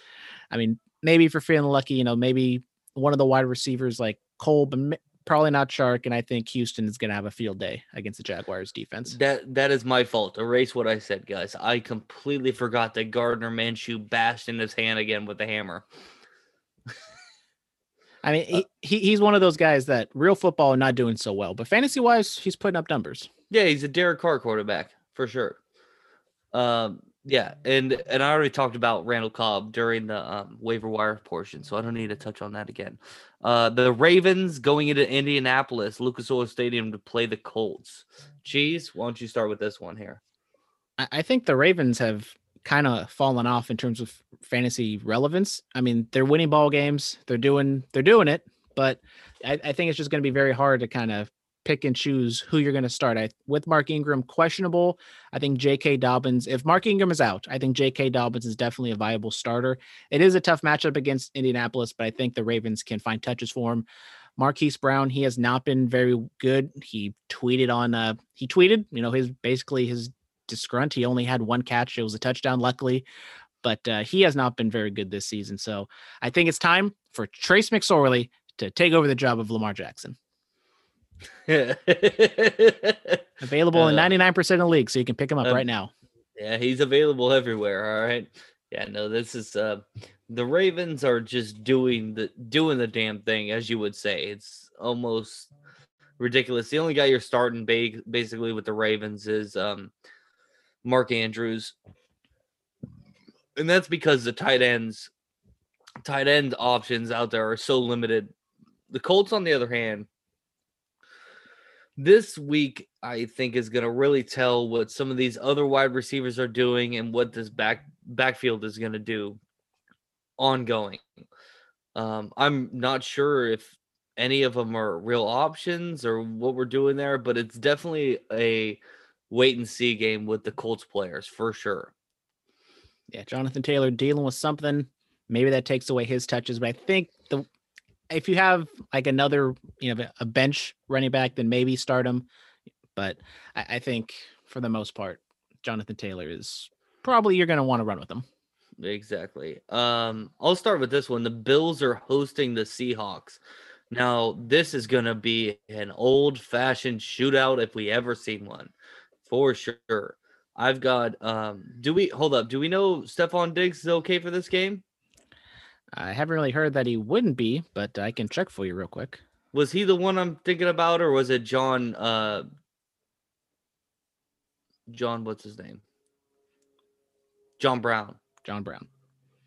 I mean, maybe if you're feeling lucky, you know, maybe one of the wide receivers like Cole, but probably not Chark. And I think Houston is going to have a field day against the Jaguars defense. That that is my fault. Erase what I said, guys. I completely forgot that Gardner Minshew bashed in his hand again with the hammer. I mean, uh, he, he's one of those guys that real football not doing so well, but fantasy wise, he's putting up numbers. Yeah, he's a Derek Carr quarterback for sure. Um, yeah, and and I already talked about Randall Cobb during the um, waiver wire portion, so I don't need to touch on that again. Uh, the Ravens going into Indianapolis, Lucas Oil Stadium to play the Colts. Cheese, why don't you start with this one here? I think the Ravens have kind of fallen off in terms of fantasy relevance. I mean, they're winning ball games, they're doing they're doing it, but I, I think it's just going to be very hard to kind of pick and choose who you're going to start. I, with Mark Ingram questionable, I think J.K. Dobbins. If Mark Ingram is out, I think J.K. Dobbins is definitely a viable starter. It is a tough matchup against Indianapolis, but I think the Ravens can find touches for him. Marquise Brown, he has not been very good. He tweeted on uh he tweeted, you know, his basically his disgrunt. He only had one catch. It was a touchdown, luckily, but uh, he has not been very good this season. So I think it's time for Trace McSorley to take over the job of Lamar Jackson. Available in Uh, 99% of the league, so you can pick him up um, right now. Yeah, he's available everywhere. All right. Yeah, no, this is uh the Ravens are just doing the doing the damn thing, as you would say. It's almost ridiculous. The only guy you're starting ba- basically with the Ravens is um Mark Andrews. And that's because the tight ends tight end options out there are so limited. The Colts, on the other hand, this week I think is going to really tell what some of these other wide receivers are doing and what this back backfield is going to do ongoing. Um, I'm not sure if any of them are real options or what we're doing there, but it's definitely a wait and see game with the Colts players for sure. Yeah, Jonathan Taylor dealing with something. Maybe that takes away his touches, but I think the if you have like another, you know, a bench running back, then maybe start him. But I, I think for the most part, Jonathan Taylor is probably you're going to want to run with him. Exactly. Um, I'll start with this one. The Bills are hosting the Seahawks. Now, this is going to be an old fashioned shootout if we ever seen one, for sure. I've got. Um, do we hold up? Do we know Stefon Diggs is okay for this game? I haven't really heard that he wouldn't be, but I can check for you real quick. Was he the one I'm thinking about, or was it John? Uh, John, what's his name? John Brown. John Brown.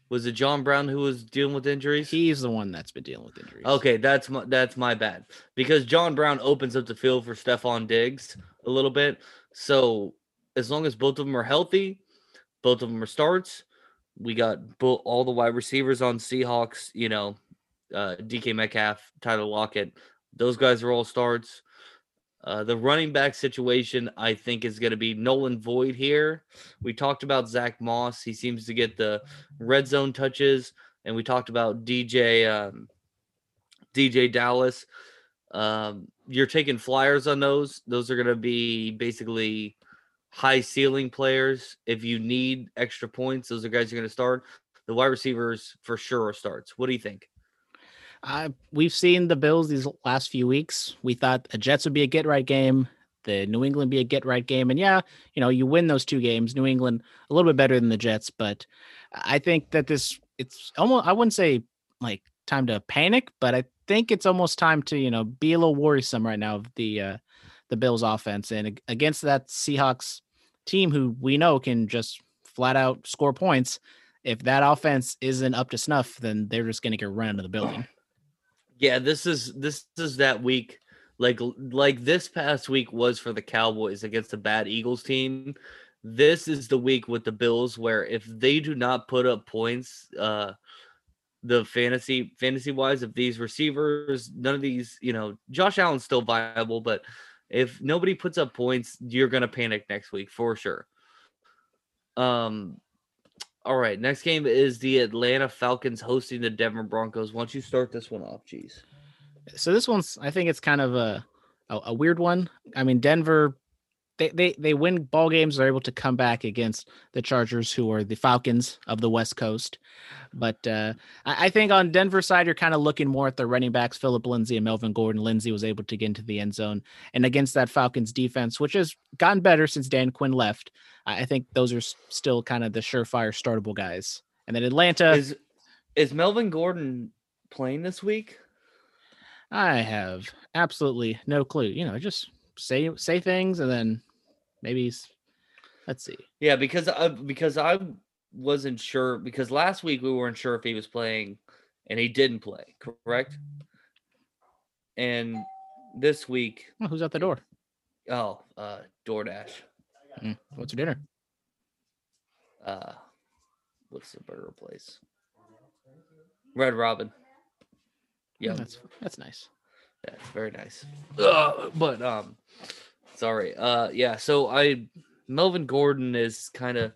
Was it John Brown who was dealing with injuries? He's the one that's been dealing with injuries. Okay, that's my that's my bad because John Brown opens up the field for Stefon Diggs a little bit. So as long as both of them are healthy, both of them are starts. We got bo- all the wide receivers on Seahawks. You know, uh, DK Metcalf, Tyler Lockett. Those guys are all starts. Uh, the running back situation, I think, is going to be Nolan Void here. We talked about Zach Moss. He seems to get the red zone touches, and we talked about DJ um, DJ Dallas. Um, you're taking flyers on those. Those are going to be basically high ceiling players. If you need extra points, those are guys you're going to start. The wide receivers for sure are starts. What do you think? Uh, we've seen the Bills these last few weeks. We thought the Jets would be a get right game, the New England be a get right game, and yeah, you know, you win those two games. New England a little bit better than the Jets, but I think that this it's almost I wouldn't say like time to panic, but I think it's almost time to you know be a little worrisome right now of the uh, the Bills offense and against that Seahawks team who we know can just flat out score points. If that offense isn't up to snuff, then they're just going to get run out of the building. Yeah, this is this is that week like like this past week was for the Cowboys against the bad Eagles team. This is the week with the Bills where if they do not put up points uh the fantasy fantasy wise if these receivers none of these, you know, Josh Allen's still viable, but if nobody puts up points, you're to panic next week for sure. Um all right, next game is the Atlanta Falcons hosting the Denver Broncos. Why don't you start this one off, jeez? So this one's I think it's kind of a a, a weird one. I mean, Denver they, they they win ball games, they're able to come back against the Chargers, who are the Falcons of the West Coast. But uh, I, I think on Denver side, you're kind of looking more at the running backs, Phillip Lindsay and Melvin Gordon. Lindsay was able to get into the end zone, and against that Falcons defense, which has gotten better since Dan Quinn left, I, I think those are still kind of the surefire startable guys. And then Atlanta, Is is Melvin Gordon playing this week? I have absolutely no clue. You know, just say say things and then maybe let's see. Yeah, because I because I wasn't sure because last week we weren't sure if he was playing and he didn't play, correct? And this week, Oh, who's at the door? oh, uh DoorDash. Mm, what's your dinner? Uh what's the burger place? Red Robin. Yeah, Oh, that's that's nice. Yeah, it's very nice. Uh, but um, sorry. Uh, yeah. So I, Melvin Gordon is kind of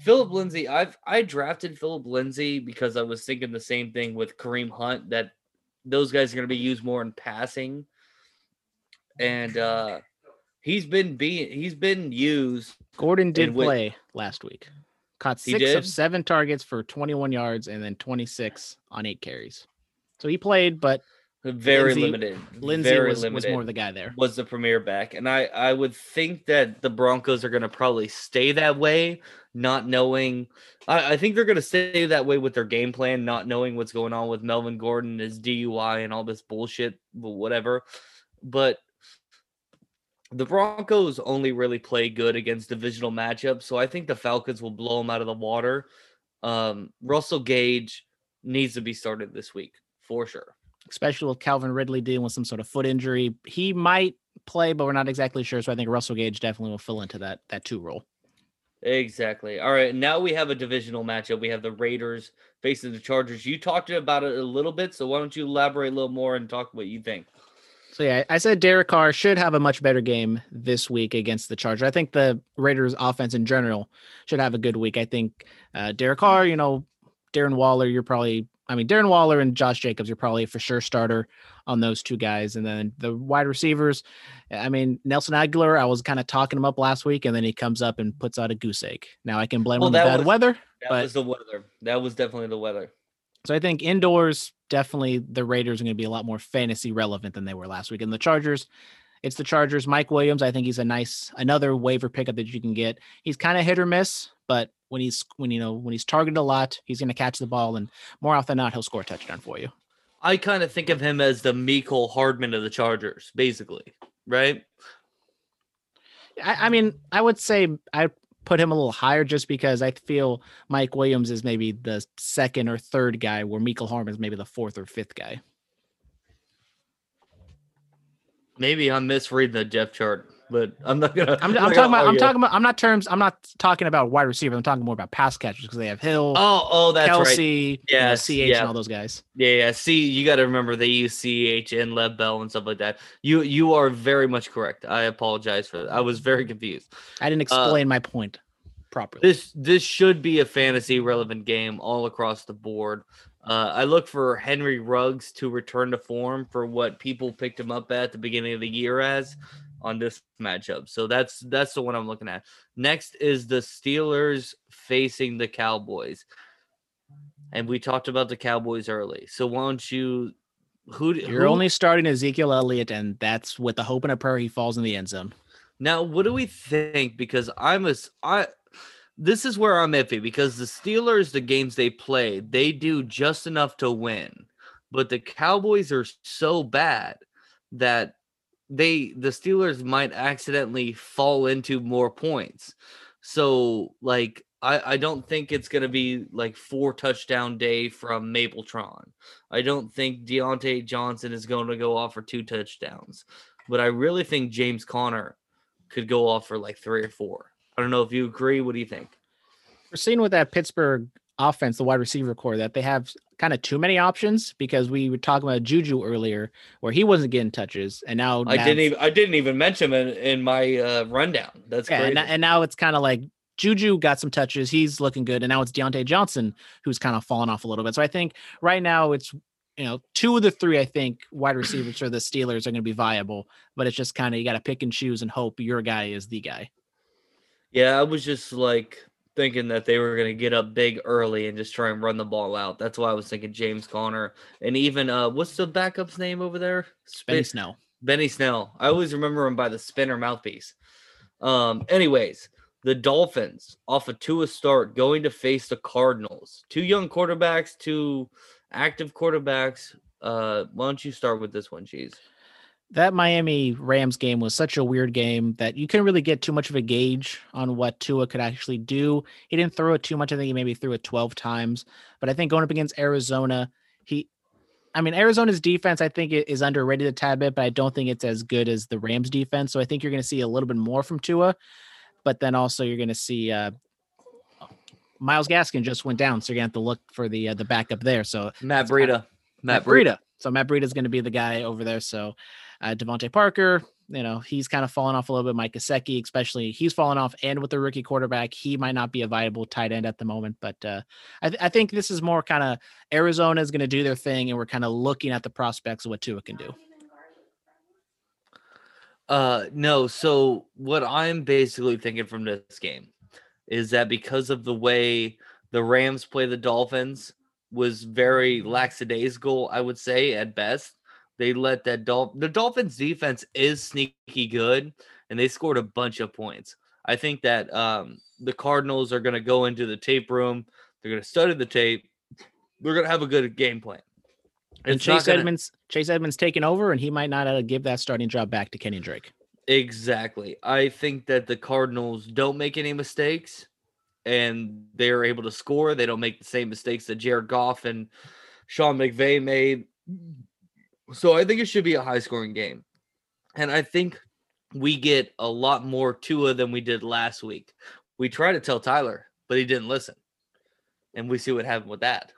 Phillip Lindsay. I've I drafted Phillip Lindsay because I was thinking the same thing with Kareem Hunt that those guys are going to be used more in passing, and uh he's been being he's been used. Gordon did And with- play last week. Caught six of seven targets for 21 yards and then 26 on eight carries. So he played, but Very Lindsay- limited. Lindsay very was, was limited. more the guy there. was the premier back. And I, I would think that the Broncos are going to probably stay that way, not knowing. I, I think they're going to stay that way with their game plan, not knowing what's going on with Melvin Gordon, his DUI, and all this bullshit, but whatever. But the Broncos only really play good against divisional matchups. So I think the Falcons will blow them out of the water. Um, Russell Gage needs to be started this week for sure. Especially with Calvin Ridley dealing with some sort of foot injury. He might play, but we're not exactly sure. So I think Russell Gage definitely will fill into that that two role. Exactly. All right. Now we have a divisional matchup. We have the Raiders facing the Chargers. You talked about it a little bit, so why don't you elaborate a little more and talk what you think? So yeah, I said Derek Carr should have a much better game this week against the Chargers. I think the Raiders offense in general should have a good week. I think uh, Derek Carr, you know, Darren Waller, you're probably I mean Darren Waller and Josh Jacobs, you're probably for sure starter on those two guys. And then the wide receivers, I mean Nelson Agholor, I was kind of talking him up last week, and then he comes up and puts out a goose egg. Now I can blame Well, him on the bad was- weather. That But- was the weather. That was definitely the weather. So I think indoors, definitely the Raiders are going to be a lot more fantasy relevant than they were last week. And the Chargers, it's the Chargers. Mike Williams, I think he's a nice another waiver pickup that you can get. He's kind of hit or miss, but when he's when you know when he's targeted a lot, he's going to catch the ball, and more often than not, he'll score a touchdown for you. I kind of think of him as the Mecole Hardman of the Chargers, basically, right? I, I mean, I would say I put him a little higher just because I feel Mike Williams is maybe the second or third guy, where Michael Harmon is maybe the fourth or fifth guy. Maybe I'm misreading the depth chart, but I'm not gonna. I'm, I'm gonna talking about. I'm argue. talking about. I'm not terms. I'm not talking about wide receiver. I'm talking more about pass catchers because they have Hill, Oh, oh, that's right. Kelce, know, Yes, CH, yeah. and all those guys. Yeah, yeah. See, you got to remember they use CH and Lev Bell and stuff like that. You you are very much correct. I apologize for that. I was very confused. I didn't Uh, explain my point properly. This this should be a fantasy relevant game all across the board. Uh, I look for Henry Ruggs to return to form for what people picked him up at the beginning of the year as on this matchup. So that's that's the one I'm looking at. Next is the Steelers facing the Cowboys. And we talked about the Cowboys early. So why don't you who You're who- only starting Ezekiel Elliott, and that's with the hope and a prayer he falls in the end zone. Now, what do we think? Because I'm a I. This is where I'm iffy because the Steelers, the games they play, they do just enough to win, but the Cowboys are so bad that they the Steelers might accidentally fall into more points. So, like, I I don't think it's gonna be like four touchdown day from Mapletron. I don't think Diontae Johnson is to go off for two touchdowns, but I really think James Conner could go off for like three or four. I don't know if you agree. What do you think? We're seeing with that Pittsburgh offense, the wide receiver core, that they have kind of too many options because we were talking about Juju earlier, where he wasn't getting touches, and now I didn't even I didn't even mention him in, in my uh, rundown. That's Yeah, great. and, and now it's kind of like Juju got some touches. He's looking good. And now it's Diontae Johnson who's kind of fallen off a little bit. So I think right now it's, you know, two of the three, I think, wide receivers for the Steelers are going to be viable. But it's just kind of, you got to pick and choose and hope your guy is the guy. yeah, I was just like thinking that they were going to get up big early and just try and run the ball out. That's why I was thinking James Conner and even uh, what's the backup's name over there? Benny Snell. Benny Snell. I always remember him by the spinner mouthpiece. Um, anyways, the Dolphins off a two a start going to face the Cardinals. Two young quarterbacks, two active quarterbacks. Uh, why don't you start with this one, Cheese? That Miami Rams game was such a weird game that you couldn't really get too much of a gauge on what Tua could actually do. He didn't throw it too much. I think he maybe threw it 12 times. But I think going up against Arizona, he I mean, Arizona's defense, I think, it is underrated a tad bit, but I don't think it's as good as the Rams defense. So I think you're going to see a little bit more from Tua, but then also you're going to see uh, Myles Gaskin just went down, so you're going to have to look for the uh, the backup there. So Matt Breida. Matt Breida. So Matt Breida is going to be the guy over there. So uh, Parker, you know, he's kind of fallen off a little bit. Mike Gesicki, especially, he's fallen off, and with the rookie quarterback, he might not be a viable tight end at the moment. But uh, I, th- I think this is more kind of Arizona is going to do their thing, and we're kind of looking at the prospects of what Tua can do. Uh, no. So what I'm basically thinking from this game is that because of the way the Rams play the Dolphins was very lackadaisical, I would say at best. They let that Dol- the Dolphins defense is sneaky good, and they scored a bunch of points. I think that um, the Cardinals are going to go into the tape room. They're going to study the tape. They're going to have a good game plan. And It's Chase gonna- Edmonds, Chase Edmonds taking over, and he might not uh, give that starting job back to Kenny Drake. Exactly. I think that the Cardinals don't make any mistakes and they're able to score. They don't make the same mistakes that Jared Goff and Sean McVay made. So I think it should be a high scoring game. And I think we get a lot more Tua than we did last week. We tried to tell Tyler, but he didn't listen. And we see what happened with that.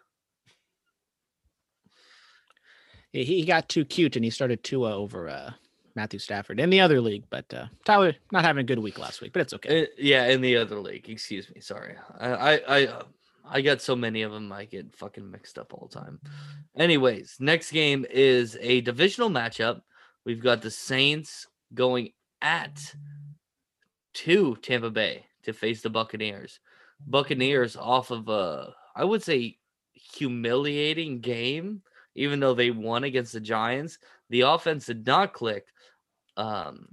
He, he got too cute, and he started Tua over uh, Matthew Stafford in the other league. But uh, Tyler not having a good week last week, but it's okay. Uh, yeah, in the other league. Excuse me. Sorry. I I I, uh, I got so many of them. I get fucking mixed up all the time. Anyways, next game is a divisional matchup. We've got the Saints going at to Tampa Bay to face the Buccaneers. Buccaneers off of a I would say humiliating game, even though they won against the Giants. The offense did not click um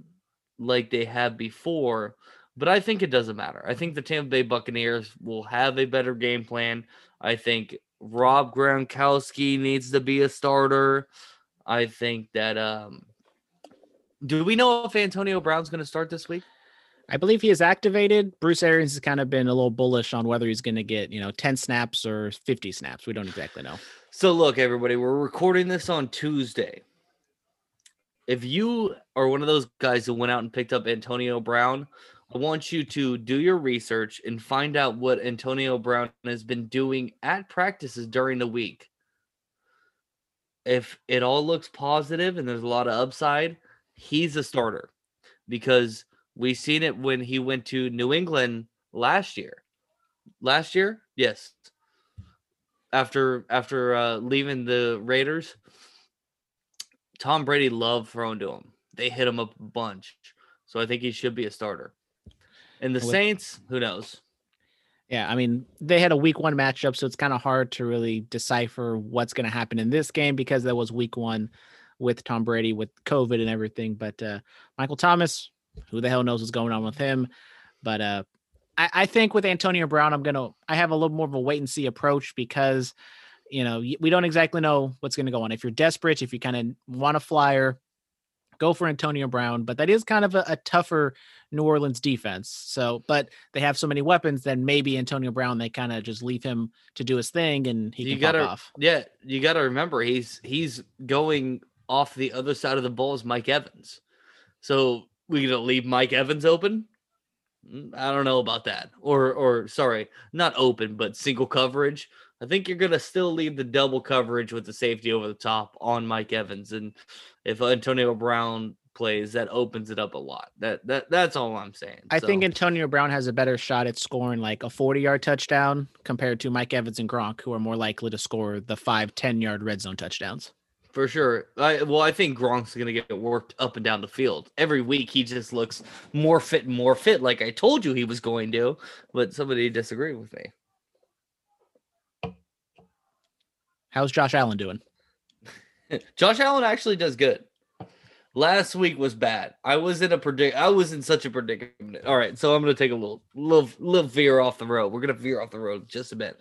like they have before, but I think it doesn't matter. I think the Tampa Bay Buccaneers will have a better game plan. I think Rob Gronkowski needs to be a starter. I think that um do we know if Antonio Brown's going to start this week? I believe he is activated. Bruce Arians has kind of been a little bullish on whether he's going to get you know ten snaps or fifty snaps. We don't exactly know. So look, everybody, we're recording this on Tuesday. If you are one of those guys who went out and picked up Antonio Brown, I want you to do your research and find out what Antonio Brown has been doing at practices during the week. If it all looks positive and there's a lot of upside, he's a starter because we've seen it when he went to New England last year. Last year? Yes after after uh, leaving the Raiders, Tom Brady loved throwing to him. They hit him up a bunch, so I think he should be a starter. And the With- Saints, who knows? Yeah, I mean they had a week one matchup, so it's kind of hard to really decipher what's going to happen in this game because that was week one with Tom Brady with COVID and everything. But uh, Michael Thomas, who the hell knows what's going on with him? But uh, I, I think with Antonio Brown, I'm gonna I have a little more of a wait and see approach because you know we don't exactly know what's going to go on. If you're desperate, if you kind of want a flyer, go for Antonio Brown. But that is kind of a, a tougher New Orleans defense. So, but they have so many weapons, then maybe Antonio Brown, they kind of just leave him to do his thing and he You can pop gotta- off. Yeah, you got to remember he's he's going off the other side of the ball as Mike Evans. So we gonna leave Mike Evans open? Mm, I don't know about that. Or or sorry, not open, but single coverage. I think you're gonna still leave the double coverage with the safety over the top on Mike Evans, and if Antonio Brown plays, that opens it up a lot. That that that's all I'm saying. I think Antonio Brown has a better shot at scoring like a 40 yard touchdown compared to Mike Evans and Gronk, who are more likely to score the five, 10 yard red zone touchdowns. for sure. I well, I think Gronk's gonna get worked up and down the field every week. He just looks more fit and more fit, like I told you he was going to. But somebody disagreed with me. How's Josh Allen doing? Josh Allen actually does good. Last week was bad. I was in a predict. I was in such a predicament. All right, so I'm gonna take a little, little, little veer off the road. We're gonna veer off the road just a bit.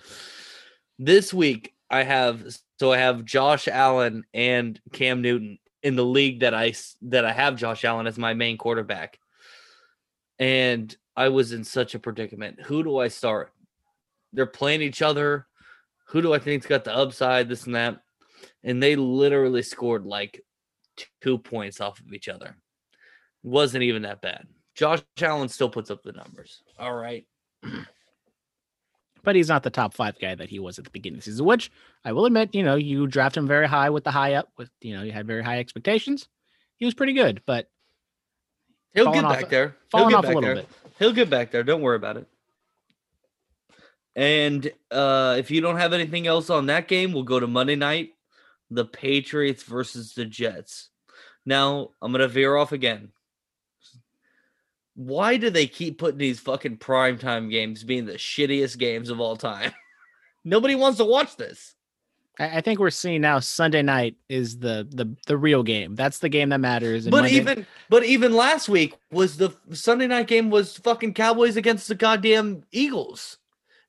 This week, I have so I have Josh Allen and Cam Newton in the league that I that I have Josh Allen as my main quarterback, and I was in such a predicament. Who do I start? They're playing each other. Who do I think's got the upside? This and that and they literally scored like two points off of each other. Wasn't even that bad. Josh Allen still puts up the numbers. All right. But he's not the top five guy that he was at the beginning of the season, which I will admit, you know, you draft him very high with the high up with, you know, you had very high expectations. He was pretty good, but He'll get off- back there. He'll falling get off a little there. bit. He'll get back there. Don't worry about it. And uh, if you don't have anything else on that game, we'll go to Monday night, the Patriots versus the Jets. Now I'm gonna veer off again. Why do they keep putting these fucking primetime games being the shittiest games of all time? Nobody wants to watch this. I, I think we're seeing now Sunday night is the the the real game. That's the game that matters. and But Monday- even but even last week was the Sunday night game was fucking Cowboys against the goddamn Eagles.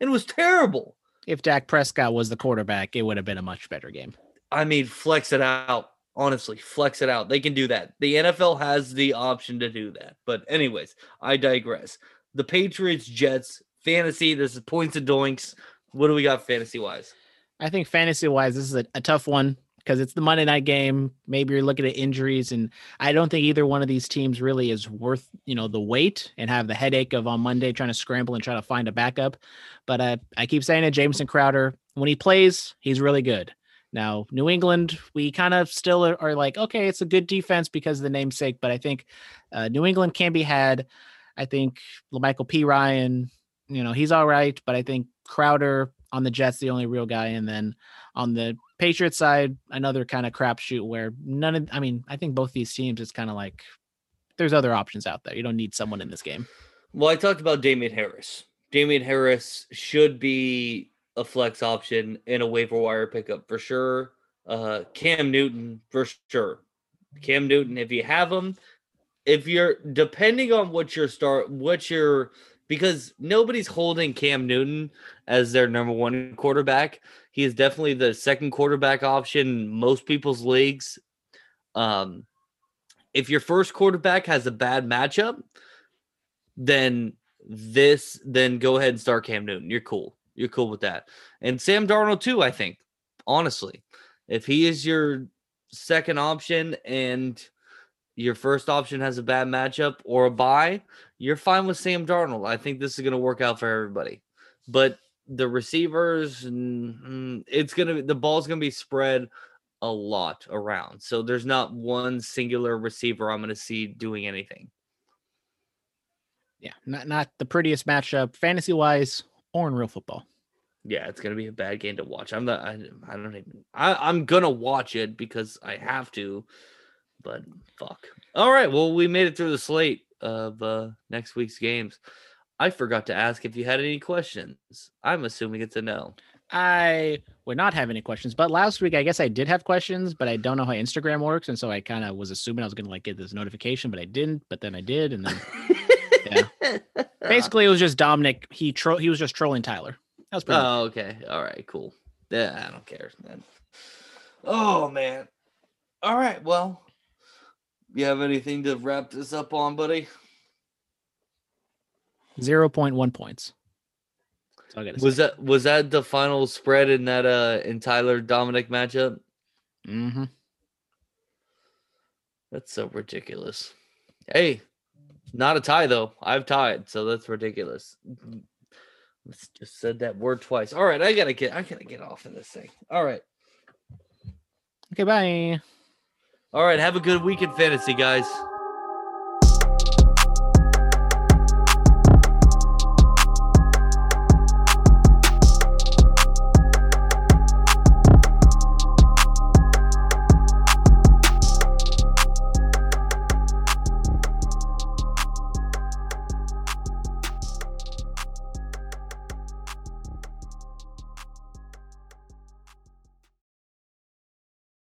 It was terrible. if Dak Prescott was the quarterback, it would have been a much better game. I mean, flex it out. Honestly, flex it out. They can do that. The NFL has the option to do that. But anyways, I digress. The Patriots, Jets, fantasy. This is points and doinks. What do we got fantasy wise? I think fantasy wise, this is a, a tough one because it's the Monday night game. Maybe you're looking at injuries, and I don't think either one of these teams really is worth you know the wait and have the headache of on Monday trying to scramble and try to find a backup. But uh, I keep saying it, Jamison Crowder, when he plays, he's really good. Now, New England, we kind of still are, are like, okay, it's a good defense because of the namesake, but I think uh, New England can be had. I think Michael P. Ryan, you know, he's all right, but I think Crowder on the Jets, the only real guy, and then on the Patriots side, another kind of crapshoot where none of, I mean, I think both these teams, it's kind of like there's other options out there. You don't need someone in this game. Well, I talked about Damien Harris. Damien Harris should be a flex option and a waiver wire pickup for sure. Uh, Cam Newton for sure. Cam Newton, if you have him, if you're depending on what your start, what your because nobody's holding Cam Newton as their number one quarterback. He is definitely the second quarterback option most people's leagues. Um, if your first quarterback has a bad matchup, then this then go ahead and start Cam Newton. You're cool. You're cool with that. And Sam Darnold too, I think. Honestly, if he is your second option and your first option has a bad matchup or a bye, you're fine with Sam Darnold. I think this is going to work out for everybody. But the receivers, mm, mm, it's going to the ball's going to be spread a lot around. So there's not one singular receiver I'm going to see doing anything. Yeah, not not the prettiest matchup fantasy wise or in real football. Yeah, it's gonna be a bad game to watch. I'm not. I, I don't even. I, I'm gonna watch it because I have to. But fuck. All right. Well, we made it through the slate of uh, next week's games. I forgot to ask if you had any questions. I'm assuming it's a no. I would not have any questions, but last week I guess I did have questions, but I don't know how Instagram works, and so I kind of was assuming I was gonna like get this notification, but I didn't. But then I did, and then basically it was just Dominic. He tro- he was just trolling Tyler. That was pretty. Oh, okay. All right. Cool. Yeah, I don't care. Man. Oh man. All right. Well, you have anything to wrap this up on, buddy? Zero point one points. Was say. that was that the final spread in that uh in Tyler Dominic matchup? Mm-hmm. That's so ridiculous. Hey, not a tie though. I've tied, so that's ridiculous. Let's just said that word twice. All right, I gotta get I gotta get off of this thing. All right. Okay, bye. All right, have a good week in fantasy, guys.